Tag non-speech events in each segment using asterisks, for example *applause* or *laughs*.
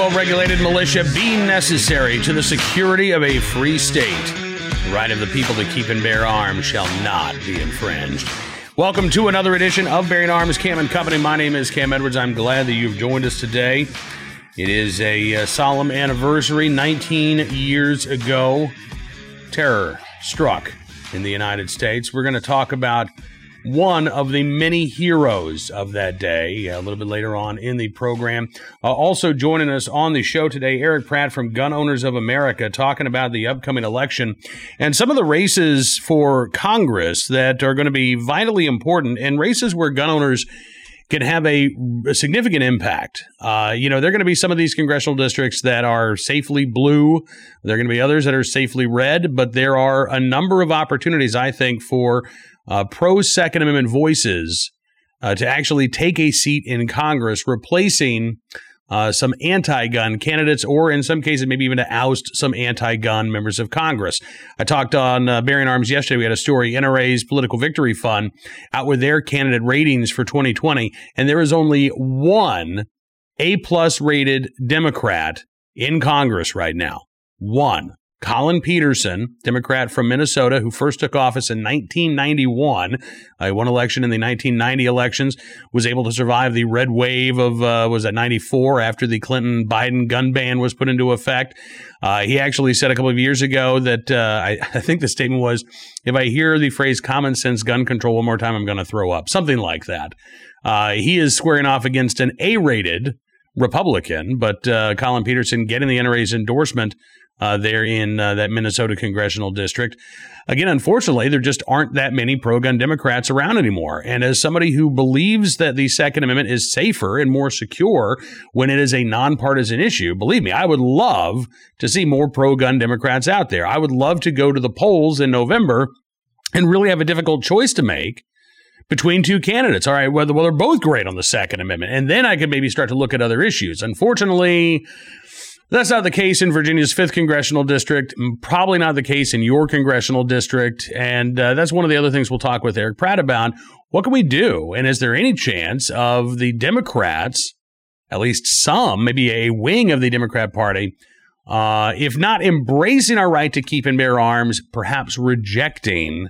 well regulated militia be necessary to the security of a free state, the right of the people to keep and bear arms shall not be infringed. Welcome to another edition of Bearing Arms Cam and Company. My name is Cam Edwards. I'm glad that you've joined us today. It is a, uh, solemn anniversary. 19 years ago, terror struck in the United States. We're going to talk about one of the many heroes of that day a little bit later on in the program. Uh, also joining us on the show today, Eric Pratt from Gun Owners of America, talking about the upcoming election and some of the races for Congress that are going to be vitally important and races where gun owners can have a, a significant impact. Uh, you know, there are going to be some of these congressional districts that are safely blue. There are going to be others that are safely red, but there are a number of opportunities, I think, for uh, pro Second Amendment voices uh, to actually take a seat in Congress, replacing uh, some anti gun candidates, or in some cases, maybe even to oust some anti gun members of Congress. I talked on uh, Bearing Arms yesterday. We had a story NRA's Political Victory Fund out with their candidate ratings for 2020, and there is only one A plus rated Democrat in Congress right now. One. Collin Peterson, Democrat from Minnesota, who first took office in 1991, uh, won election in the 1990 elections, was able to survive the red wave of uh, was at 94 after the Clinton Biden gun ban was put into effect. Uh, he actually said a couple of years ago that uh, I, I, think the statement was, "If I hear the phrase common sense gun control one more time, I'm going to throw up," something like that. Uh, he is squaring off against an A-rated Republican, but uh, Collin Peterson getting the NRA's endorsement uh, there in uh, that Minnesota congressional district. Again, unfortunately, there just aren't that many pro gun Democrats around anymore. And as somebody who believes that the Second Amendment is safer and more secure when it is a nonpartisan issue, believe me, I would love to see more pro gun Democrats out there. I would love to go to the polls in November and really have a difficult choice to make between two candidates. All right, well, they're both great on the Second Amendment, and then I could maybe start to look at other issues. Unfortunately, that's not the case in Virginia's 5th congressional district, probably not the case in your congressional district. And uh, that's one of the other things we'll talk with Eric Pratt about. What can we do? And is there any chance of the Democrats, at least some, maybe a wing of the Democrat Party, uh, if not embracing our right to keep and bear arms, perhaps rejecting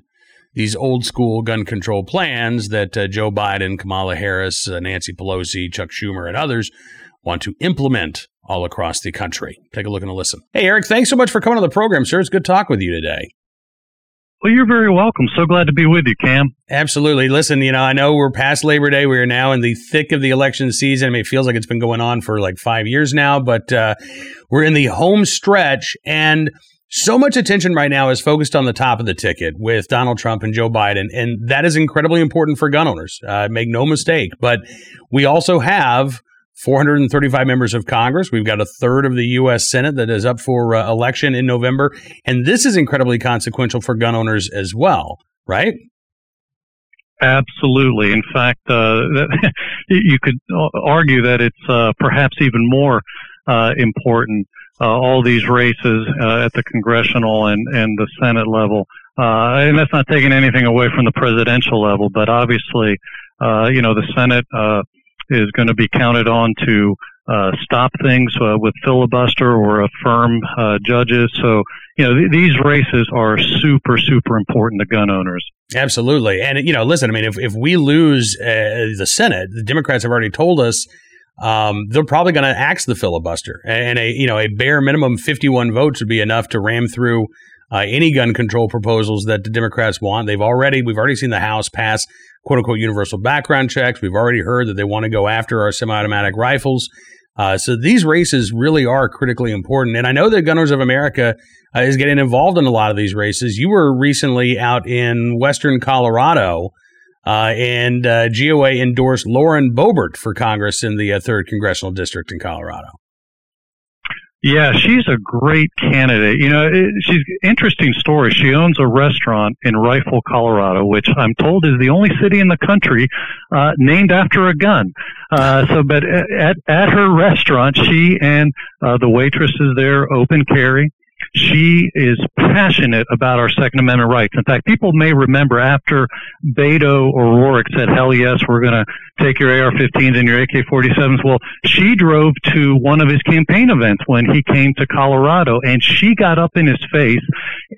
these old school gun control plans that uh, Joe Biden, Kamala Harris, uh, Nancy Pelosi, Chuck Schumer, and others want to implement all across the country. Take a look and a listen. Hey, Eric, thanks so much for coming on the program, sir. It's good talk with you today. Well, you're very welcome. So glad to be with you, Cam. Absolutely. Listen, you know, I know we're past Labor Day. We are now in the thick of the election season. I mean, it feels like it's been going on for like five years now, but uh, we're in the home stretch. And so much attention right now is focused on the top of the ticket with Donald Trump and Joe Biden. And that is incredibly important for gun owners. Uh, make no mistake. But we also have 435 members of Congress. We've got a third of the U.S. Senate that is up for uh, election in November. And this is incredibly consequential for gun owners as well, right? Absolutely. In fact, uh, *laughs* you could argue that it's uh, perhaps even more uh, important. Uh, all these races uh, at the congressional and, and the Senate level. and that's not taking anything away from the presidential level, but obviously, you know, the Senate is going to be counted on to uh, stop things uh, with filibuster or affirm uh, judges. So, you know, th- these races are super, super important to gun owners. Absolutely. And, you know, listen, I mean, if, if we lose uh, the Senate, the Democrats have already told us um, they're probably going to axe the filibuster. And a, you know, a bare minimum 51 votes would be enough to ram through uh, any gun control proposals that the Democrats want. They've already, we've already seen the House pass quote unquote universal background checks. We've already heard that they want to go after our semi automatic rifles. Uh, so these races really are critically important. And I know that Gun Owners of America uh, is getting involved in a lot of these races. You were recently out in Western Colorado. Uh, and uh, GOA endorsed Lauren Boebert for Congress in the uh, third congressional district in Colorado. Yeah, she's a great candidate. You know, it, she's interesting story. She owns a restaurant in Rifle, Colorado, which I'm told is the only city in the country uh, named after a gun. Uh, so, but at at her restaurant, she and uh, the waitresses there open carry. She is passionate about our Second Amendment rights. In fact, people may remember after Beto O'Rourke said, hell yes, we're going to take your AR-15s and your AK-47s. Well, she drove to one of his campaign events when he came to Colorado and she got up in his face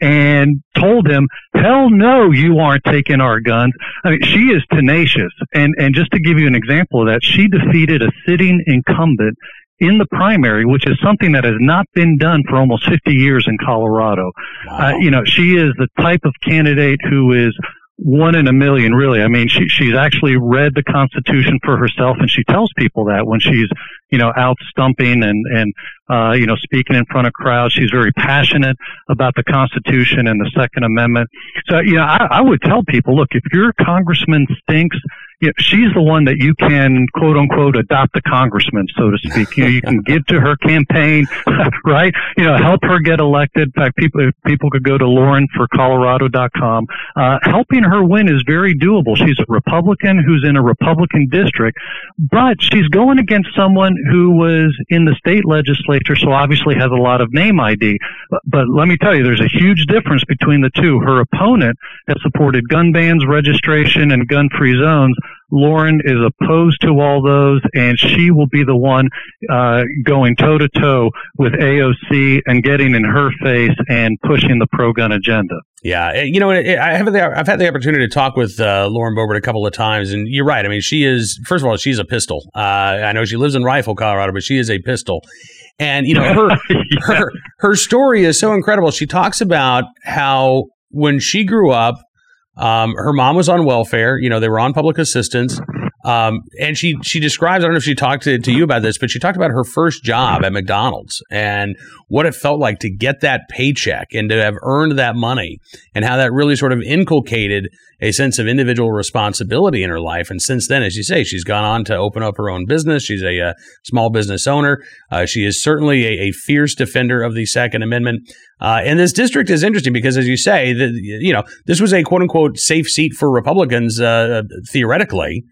and told him, hell no, you aren't taking our guns. I mean, she is tenacious. And, and just to give you an example of that, she defeated a sitting incumbent in the primary, which is something that has not been done for almost 50 years in Colorado. Wow. Uh, you know, she is the type of candidate who is one in a million, really. I mean, she, she's actually read the Constitution for herself, and she tells people that when she's, you know, out stumping and and uh, you know speaking in front of crowds. She's very passionate about the Constitution and the Second Amendment. So, you know, I, I would tell people, look, if your congressman stinks, you know, she's the one that you can quote unquote adopt the congressman, so to speak. You know, you can give to her campaign, *laughs* right? You know, help her get elected. In fact, people people could go to Lauren for. Uh, helping her win is very doable. She's a Republican who's in a Republican district, but she's going against someone who was in the state legislature, so obviously has a lot of name ID. But, but let me tell you, there's a huge difference between the two. Her opponent has supported gun bans, registration, and gun-free zones Lauren is opposed to all those, and she will be the one uh, going toe to toe with AOC and getting in her face and pushing the pro gun agenda. Yeah, eh, you know, I have the, I've had the opportunity to talk with uh, Lauren Boebert a couple of times, and you're right. I mean, she is first of all, she's a pistol. Uh, I know she lives in Rifle, Colorado, but she is a pistol. And you know, her yeah. *laughs* her her story is so incredible. She talks about how when she grew up, um, her mom was on welfare. You know, they were on public assistance. Um, and she she describes. I don't know if she talked to, to you about this, but she talked about her first job at McDonald's and what it felt like to get that paycheck and to have earned that money, and how that really sort of inculcated a sense of individual responsibility in her life. And since then, as you say, she's gone on to open up her own business. She's a, uh, small business owner. Uh, she is certainly a, a, fierce defender of the Second Amendment. Uh, and this district is interesting because, as you say, the, you know this was a quote unquote safe seat for Republicans uh, theoretically.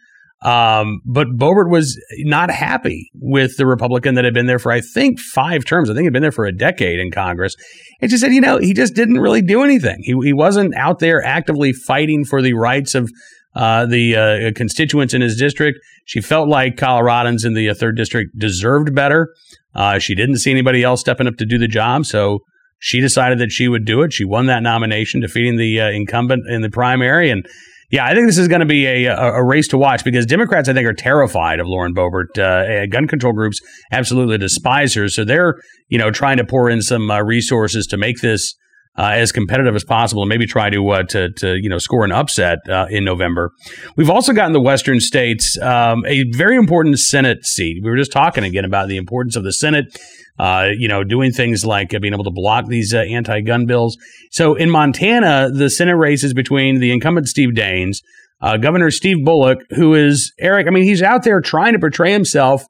Um, but Boebert was not happy with the Republican that had been there for, I think, five terms. I think he'd been there for a decade in Congress. And she said, you know, he just didn't really do anything. He, he wasn't out there actively fighting for the rights of uh, the uh, constituents in his district. She felt like Coloradans in the uh, third district deserved better. Uh, she didn't see anybody else stepping up to do the job. So she decided that she would do it. She won that nomination, defeating the uh, incumbent in the primary. And yeah, I think this is going to be a, a, race to watch because Democrats, I think, are terrified of Lauren Boebert. Uh, gun control groups absolutely despise her, so they're you know trying to pour in some uh, resources to make this uh, as competitive as possible and maybe try to uh, to, to you know score an upset uh, in November. We've also got in the western states um, a very important Senate seat. We were just talking again about the importance of the Senate uh, you know, doing things like uh, being able to block these uh, anti-gun bills. So in Montana, the Senate race is between the incumbent Steve Daines, Governor Steve Bullock, who is Eric. I mean, he's out there trying to portray himself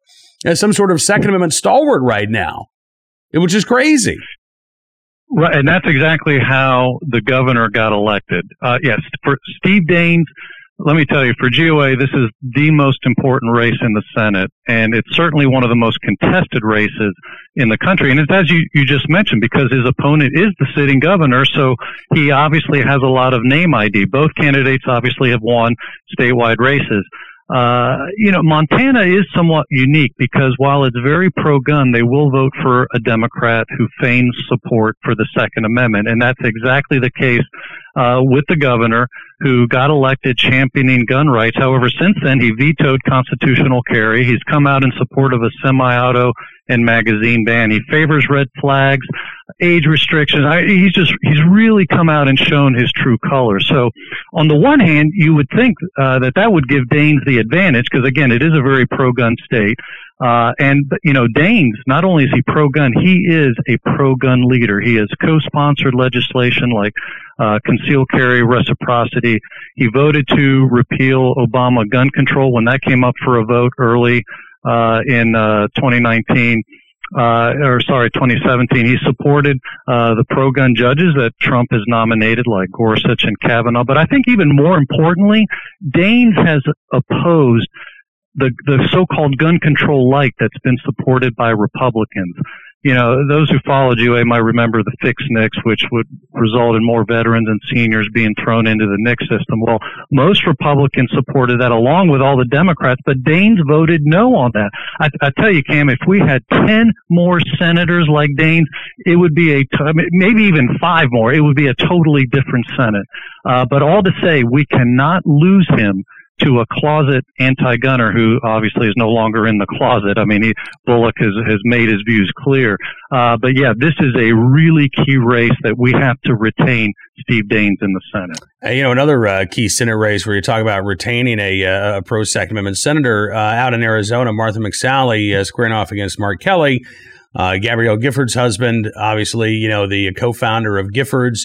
as some sort of Second Amendment stalwart right now, which is crazy. Right, and that's exactly how the governor got elected. Uh, yes, for Steve Daines let me tell you, for GOA, this is the most important race in the Senate, and it's certainly one of the most contested races in the country. And it's as you, you just mentioned, because his opponent is the sitting governor, so he obviously has a lot of name ID. Both candidates obviously have won statewide races. Uh, you know, Montana is somewhat unique because while it's very pro-gun, they will vote for a Democrat who feigns support for the Second Amendment, and that's exactly the case uh, with the governor who got elected championing gun rights. However, since then he vetoed constitutional carry. He's come out in support of a semi-auto and magazine ban. He favors red flags, age restrictions. I, he's just he's really come out and shown his true colors. So, on the one hand, you would think uh, that that would give Daines the advantage because again, it is a very pro-gun state. Uh, and you know, Daines not only is he pro-gun, he is a pro-gun leader. He has co-sponsored legislation like uh, concealed carry, reciprocity. He voted to repeal Obama gun control when that came up for a vote early uh, in uh, 2019. Uh, or sorry, 2017, he supported uh, the pro-gun judges that Trump has nominated, like Gorsuch and Kavanaugh. But I think even more importantly, Daines has opposed the the so-called gun control light that's been supported by Republicans. You know, those who followed UA might remember the fixed NICS, which would result in more veterans and seniors being thrown into the NICS system. Well, most Republicans supported that along with all the Democrats, but Daines voted no on that. I, I tell you, Cam, if we had 10 more senators like Daines, it would be a, maybe even five more, it would be a totally different Senate. Uh, but all to say, we cannot lose him to a closet anti-gunner who obviously is no longer in the closet. I mean, he, Bullock has, has made his views clear. Uh, but yeah, this is a really key race that we have to retain Steve Daines in the Senate. Uh, you know, another uh, key Senate race where you talk about retaining a, uh, a pro Second Amendment senator uh, out in Arizona, Martha McSally uh, squaring off against Mark Kelly. Gabrielle Giffords' husband, obviously, you know, the co-founder of Giffords.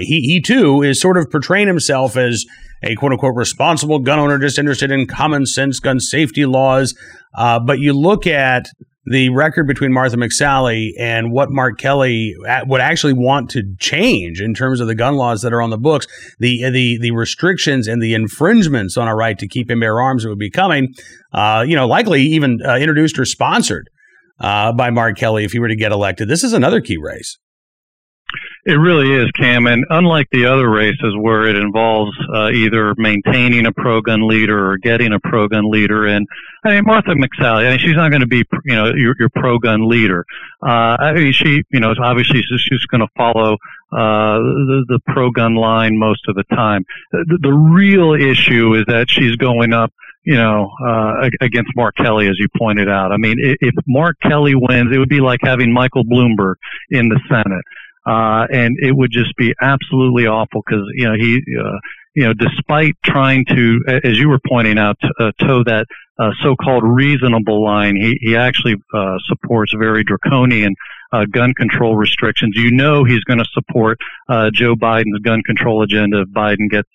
he, he too is sort of portraying himself as a quote unquote responsible gun owner just interested in common sense gun safety laws. Uh, but you look at the record between Martha McSally and what Mark Kelly would actually want to change in terms of the gun laws that are on the books, the the the restrictions and the infringements on our right to keep and bear arms that would be coming, uh, you know, likely even uh, introduced or sponsored uh, by Mark Kelly if he were to get elected. This is another key race. It really is, Cam. And unlike the other races where it involves uh, either maintaining a pro-gun leader or getting a pro-gun leader, and I mean Martha McSally, I mean she's not going to be, you know, your, your pro-gun leader. Uh, I mean she, you know, obviously she's going to follow uh, the, the pro-gun line most of the time. The, the real issue is that she's going up you know, uh, against Mark Kelly, as you pointed out. I mean, if Mark Kelly wins, it would be like having Michael Bloomberg in the Senate. Uh, and it would just be absolutely awful because, you know, he, uh, you know, despite trying to, as you were pointing out, uh, toe that uh, so-called reasonable line, he, he actually uh, supports very draconian uh, gun control restrictions. You know he's going to support uh, Joe Biden's gun control agenda if Biden gets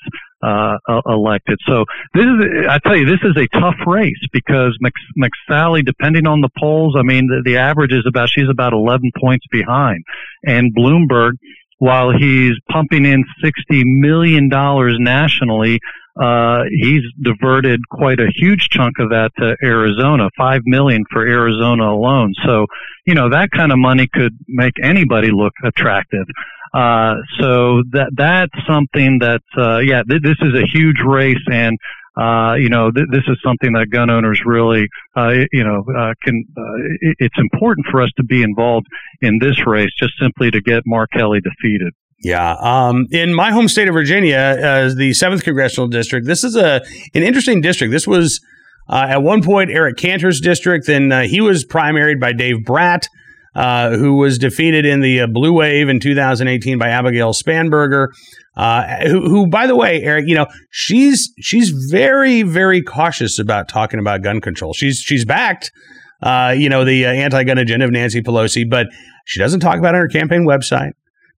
uh, elected. So this is, I tell you, this is a tough race because McSally, depending on the polls, I mean, the, the average is about, she's about 11 points behind. And Bloomberg, while he's pumping in $60 million nationally, uh, he's diverted quite a huge chunk of that to Arizona, five million for Arizona alone. So, you know, that kind of money could make anybody look attractive. Uh, so that that's something that uh, yeah, th- this is a huge race, and uh, you know th- this is something that gun owners really uh, you know uh, can. Uh, it's important for us to be involved in this race, just simply to get Mark Kelly defeated. Yeah, um, in my home state of Virginia, as the seventh congressional district, this is a an interesting district. This was at one point Eric Cantor's district, then he was primaried by Dave Brat. Uh, who was defeated in the uh, Blue Wave in 2018 by Abigail Spanberger. Uh, who, who, by the way, Eric, you know, she's she's very very cautious about talking about gun control. She's she's backed, uh, you know, the uh, anti-gun agenda of Nancy Pelosi, but she doesn't talk about it on her campaign website.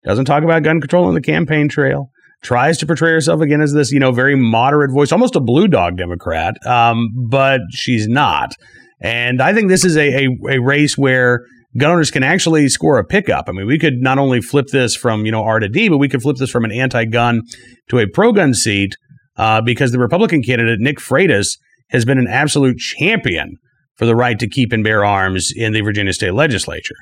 Doesn't talk about gun control on the campaign trail tries to portray herself again as this, you know, very moderate voice, almost a blue dog Democrat, um, but she's not. And I think this is a, a, a race where gun owners can actually score a pickup. I mean, we could not only flip this from you know R to D, but we could flip this from an anti-gun to a pro-gun seat uh, because the Republican candidate Nick Freitas has been an absolute champion for the right to keep and bear arms in the Virginia state legislature.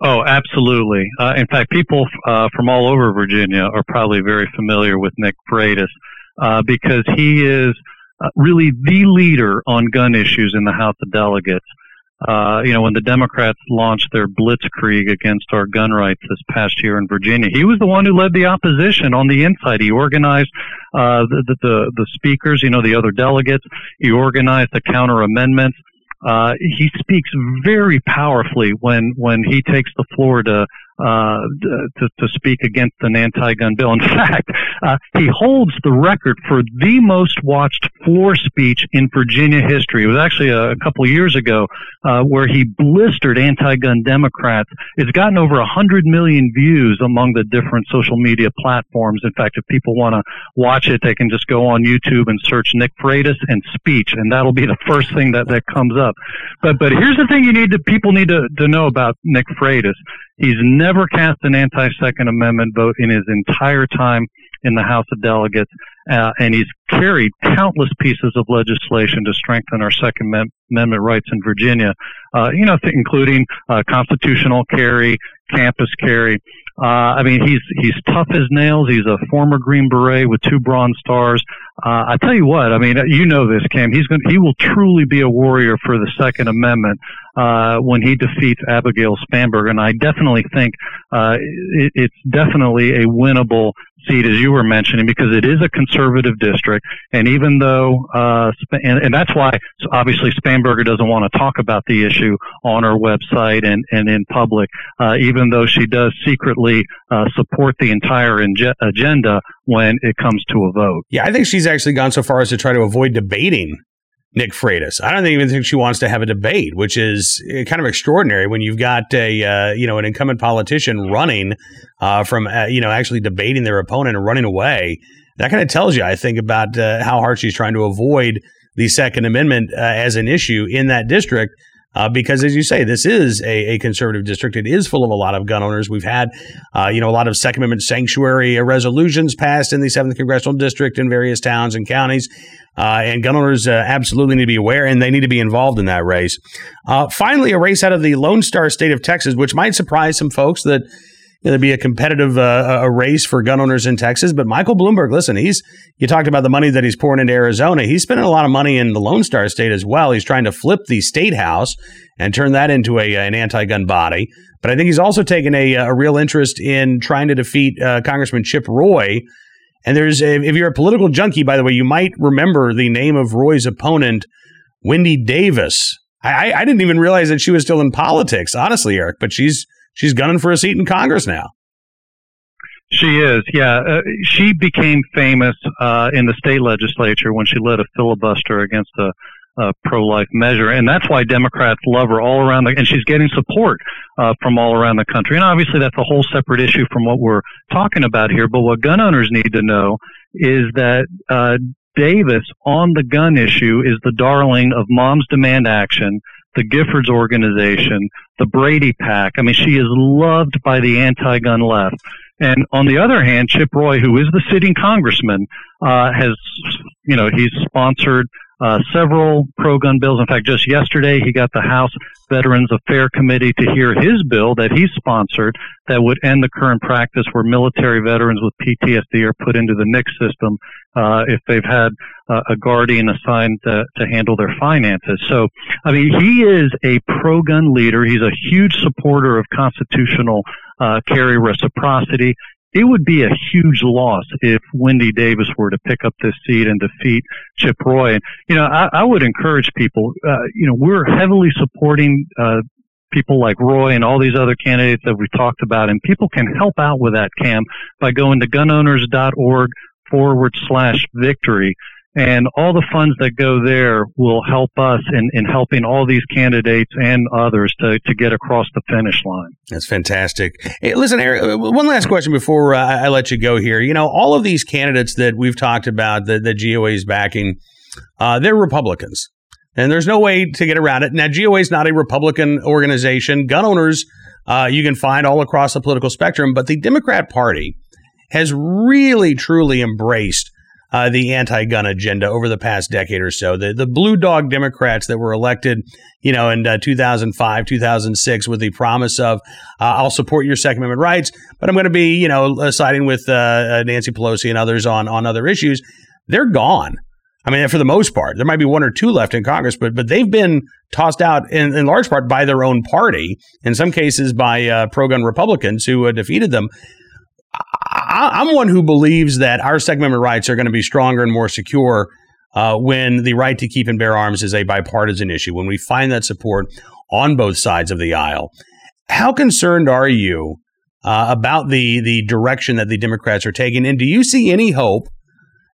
Oh, absolutely. Uh, in fact, people uh, from all over Virginia are probably very familiar with Nick Freitas uh, because he is uh, really the leader on gun issues in the House of Delegates uh, you know, when the Democrats launched their blitzkrieg against our gun rights this past year in Virginia, he was the one who led the opposition on the inside. He organized uh, the, the the speakers, you know, the other delegates. He organized the counter amendments. Uh, he speaks very powerfully when when he takes the floor to uh, to, to speak against an anti-gun bill. In *laughs* fact, uh, he holds the record for the most watched floor speech in Virginia history. It was actually a, a couple of years ago uh, where he blistered anti-gun Democrats. It's gotten over 100 million views among the different social media platforms. In fact, if people want to watch it, they can just go on YouTube and search Nick Freitas and speech, and that'll be the first thing that, that comes up. But but here's the thing you need to people need to, to know about Nick Freitas. He's never never cast an anti-Second Amendment vote in his entire time in the House of Delegates, uh, and he's carried countless pieces of legislation to strengthen our Second Amendment rights in Virginia, uh, you know, including uh, constitutional carry, campus carry. Uh, I mean, he's he's tough as nails. He's a former Green Beret with two Bronze Stars. Uh, I tell you what, I mean, you know this, Cam. He's going he will truly be a warrior for the Second Amendment uh, when he defeats Abigail Spanberger, and I definitely think uh, it, it's definitely a winnable seat, as you were mentioning, because it is a conservative district. And even though, uh, and, and that's why obviously Spanberger doesn't want to talk about the issue on her website and, and in public, uh, even though she does secretly uh, support the entire inge- agenda when it comes to a vote. Yeah, I think she's actually gone so far as to try to avoid debating Nick Freitas. I don't even think she wants to have a debate, which is eh, kind of extraordinary when you've got a uh, you know an incumbent politician running uh, from uh, you know actually debating their opponent and running away. That kind of tells you, I think, about uh, how hard she's trying to avoid the Second Amendment uh, as an issue in that district. Uh, because as you say, this is a, a, conservative district. It is full of a lot of gun owners. We've had, uh, you know, a lot of Second Amendment sanctuary resolutions passed in the seventh congressional district in various towns and counties. Uh, and gun owners uh, absolutely need to be aware and they need to be involved in that race. Uh, finally, a race out of the Lone Star State of Texas, which might surprise some folks that there'd be a competitive uh, a race for gun owners in Texas. But Michael Bloomberg, listen, he's you talked about the money that he's pouring into Arizona. He's spending a lot of money in the Lone Star State as well. He's trying to flip the state house and turn that into a an anti-gun body. But I think he's also taken a, a real interest in trying to defeat uh, Congressman Chip Roy and there's, a, if you're a political junkie, by the way, you might remember the name of Roy's opponent, Wendy Davis. I, I didn't even realize that she was still in politics, honestly, Eric. But she's she's gunning for a seat in Congress now. She is, yeah. Uh, she became famous uh, in the state legislature when she led a filibuster against a uh, pro-life measure, and that's why Democrats love her all around the. And she's getting support uh, from all around the country. And obviously, that's a whole separate issue from what we're talking about here. But what gun owners need to know is that uh, Davis on the gun issue is the darling of Moms Demand Action, the Giffords organization, the Brady PAC. I mean, she is loved by the anti-gun left. And on the other hand, Chip Roy, who is the sitting congressman, uh, has, you know, he's sponsored uh, several pro-gun bills. In fact, just yesterday he got the House Veterans Affairs Committee to hear his bill that he sponsored that would end the current practice where military veterans with PTSD are put into the NICS system uh, if they've had uh, a guardian assigned to, to handle their finances. So, I mean, he is a pro-gun leader. He's a huge supporter of constitutional uh, carry reciprocity it would be a huge loss if Wendy Davis were to pick up this seat and defeat Chip Roy. And, you know, I, I would encourage people, uh, you know, we're heavily supporting, uh, people like Roy and all these other candidates that we talked about, and people can help out with that, Cam, by going to gunowners.org forward slash victory and all the funds that go there will help us in, in helping all these candidates and others to, to get across the finish line. That's fantastic. Hey, listen, Eric, uh, one last question before uh, I let you go here. You know, all of these candidates that we've talked about that the GOA is backing, uh, they're Republicans. And there's no way to get around it. Now, GOA is not a Republican organization. Gun owners, uh, you can find all across the political spectrum, but the Democrat Party has really, truly embraced uh, the anti-gun agenda over the past decade or so. The the blue dog Democrats that were elected, you know, in uh, 2005, 2006, with the promise of uh, I'll support your Second Amendment rights, but I'm going to be, you know, uh, siding with uh, uh, Nancy Pelosi and others on on other issues. They're gone. I mean, for the most part, there might be one or two left in Congress, but but they've been tossed out in, in large part by their own party, in some cases by pro-gun Republicans who defeated them. I, am one who believes that our Second Amendment rights are going to be stronger and more secure uh, when the right to keep and bear arms is a bipartisan issue, when we find that support on both sides of the aisle. How concerned are you uh, about the the direction that the Democrats are taking, and do you see any hope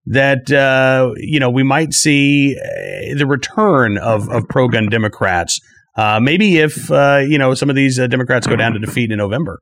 that uh, you know we might see uh, the return of, of pro gun Democrats? Uh, maybe if uh, you know some of these Democrats go down to defeat in November.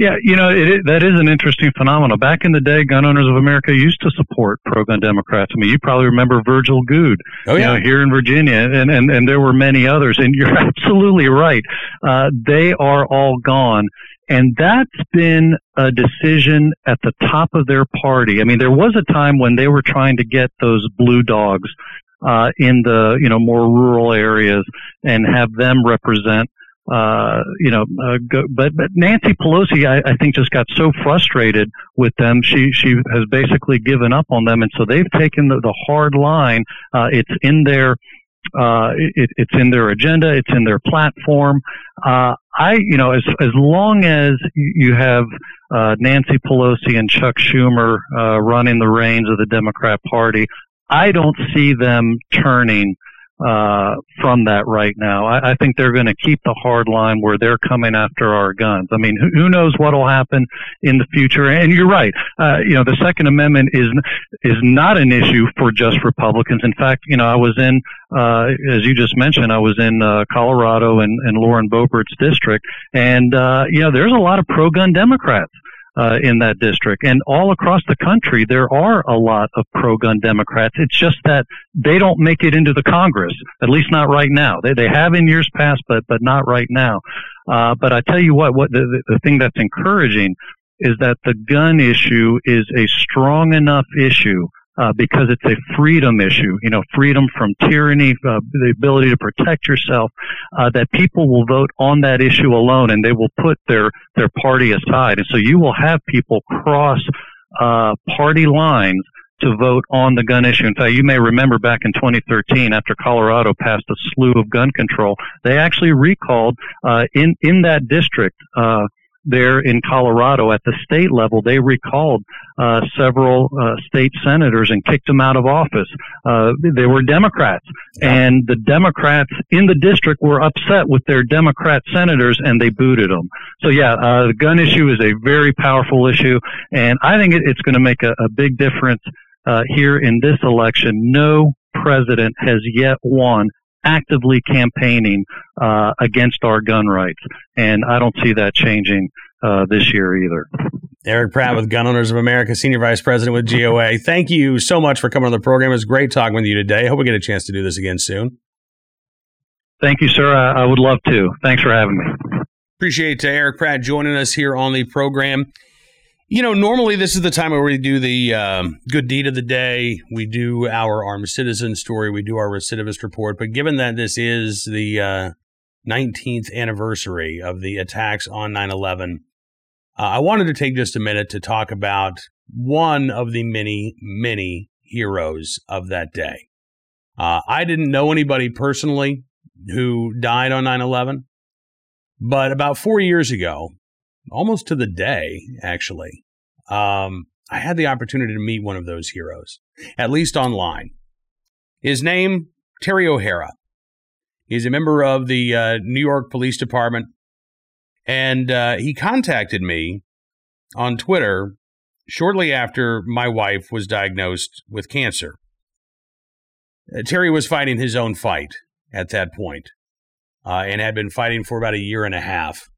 Yeah, you know, it, that is an interesting phenomenon. Back in the day, Gun Owners of America used to support pro-gun Democrats. I mean, you probably remember Virgil Goode, oh, yeah. you know, here in Virginia, and, and, and there were many others. And *laughs* you're absolutely right. Uh, they are all gone. And that's been a decision at the top of their party. I mean, there was a time when they were trying to get those blue dogs uh, in the you know more rural areas and have them represent uh, you know, uh, go, but but Nancy Pelosi, I, I think, just got so frustrated with them. She she has basically given up on them, and so they've taken the, the hard line. Uh, it's in their uh, it, it's in their agenda. It's in their platform. Uh, I, you know, as as long as you have uh, Nancy Pelosi and Chuck Schumer uh, running the reins of the Democrat Party, I don't see them turning uh, from that right now. I, I think they're going to keep the hard line where they're coming after our guns. I mean, who, who knows what will happen in the future? And you're right. Uh, you know, the Second Amendment is is not an issue for just Republicans. In fact, you know, I was in, uh, as you just mentioned, I was in uh, Colorado and, and Lauren Boebert's district, and uh, you know, there's a lot of pro-gun Democrats uh, in that district. And all across the country, there are a lot of pro-gun Democrats. It's just that they don't make it into the Congress, at least not right now. They, they have in years past, but, but not right now. Uh, but I tell you what, what the, the thing that's encouraging is that the gun issue is a strong enough issue uh, because it's a freedom issue, you know, freedom from tyranny, uh, the ability to protect yourself, uh, that people will vote on that issue alone and they will put their, their party aside. And so you will have people cross, uh, party lines to vote on the gun issue. In fact, you may remember back in 2013, after Colorado passed a slew of gun control, they actually recalled uh, in in that district uh, there in Colorado at the state level, they recalled uh, several uh, state senators and kicked them out of office. Uh, they were Democrats, yeah. and the Democrats in the district were upset with their Democrat senators, and they booted them. So yeah, uh, the gun issue is a very powerful issue, and I think it, it's going to make a, a, big difference uh, here in this election. No president has yet won actively campaigning uh, against our gun rights, and I don't see that changing uh, this year either. Eric Pratt with Gun Owners of America, Senior Vice President with GOA. Thank you so much for coming on the program. It's great talking with you today. I hope we get a chance to do this again soon. Thank you, sir. I, I would love to. Thanks for having me. Appreciate Eric Pratt joining us here on the program. You know, normally this is the time where we do the um, good deed of the day. We do our armed citizen story. We do our recidivist report. But given that this is the uh, 19th anniversary of the attacks on 9 11, uh, I wanted to take just a minute to talk about one of the many, many heroes of that day. Uh, I didn't know anybody personally who died on 9 11, but about four years ago, almost to the day, actually. Um, I had the opportunity to meet one of those heroes, at least online. His name, Terry O'Hara. He's a member of the uh, New York Police Department, and uh, he contacted me on Twitter shortly after my wife was diagnosed with cancer. Uh, Terry was fighting his own fight at that point, uh, and had been fighting for about a year and a half.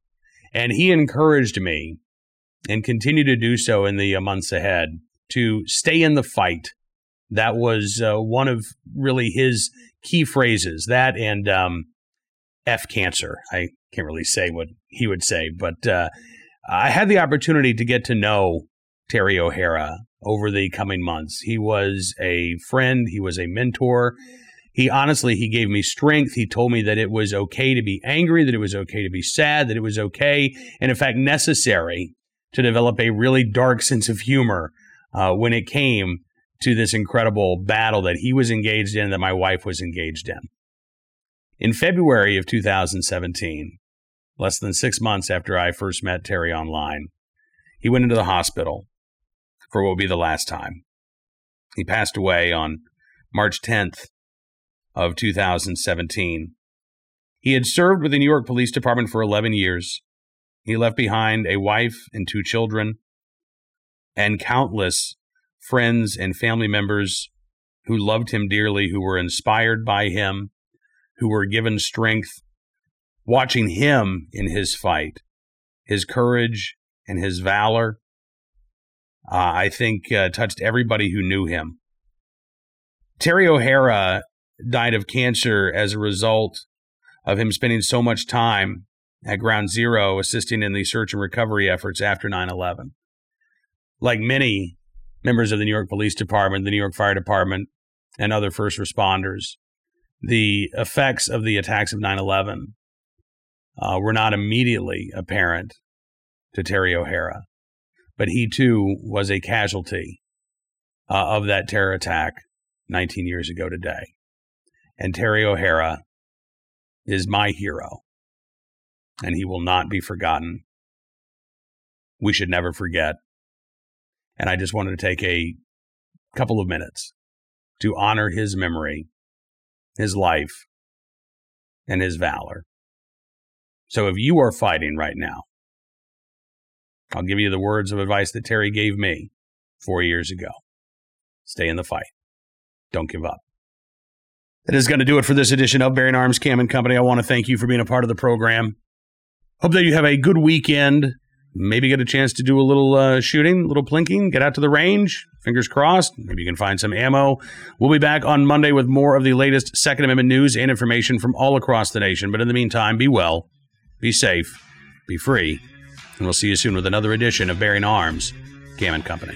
And he encouraged me and continued to do so in the uh, months ahead to stay in the fight. That was uh, one of really his key phrases. That and um, F cancer. I can't really say what he would say, but uh, I had the opportunity to get to know Terry O'Hara over the coming months. He was a friend, he was a mentor, he honestly he gave me strength. He told me that it was okay to be angry that it was okay to be sad that it was okay and in fact necessary to develop a really dark sense of humor uh, when it came to this incredible battle that he was engaged in that my wife was engaged in. In february of 2017 less than six months after i first met terry online he went into the hospital for what would be the last time. He passed away on march 10th of 2017. He had served with the New York Police Department for 11 years. He left behind a wife and two children, and countless friends and family members who loved him dearly, who were inspired by him, who were given strength watching him in his fight, his courage, and his valor, uh, I think, uh, touched everybody who knew him. Terry O'Hara died of cancer as a result of him spending so much time at Ground Zero assisting in the search and recovery efforts after 9 11. Like many members of the New York Police Department, the New York Fire Department, and other first responders, the effects of the attacks of 9 11 uh, were not immediately apparent to Terry O'Hara, but he too was a casualty uh, of that terror attack 19 years ago today. And Terry O'Hara is my hero, and he will not be forgotten. We should never forget. And I just wanted to take a couple of minutes to honor his memory, his life, and his valor. So if you are fighting right now, I'll give you the words of advice that Terry gave me four years ago stay in the fight, don't give up. That is going to do it for this edition of Bearing Arms Cam and Company. I want to thank you for being a part of the program. Hope that you have a good weekend. Maybe get a chance to do a little uh, shooting, a little plinking, get out to the range. Fingers crossed. Maybe you can find some ammo. We'll be back on Monday with more of the latest Second Amendment news and information from all across the nation. But in the meantime, be well, be safe, be free, and we'll see you soon with another edition of Bearing Arms, Cam and Company.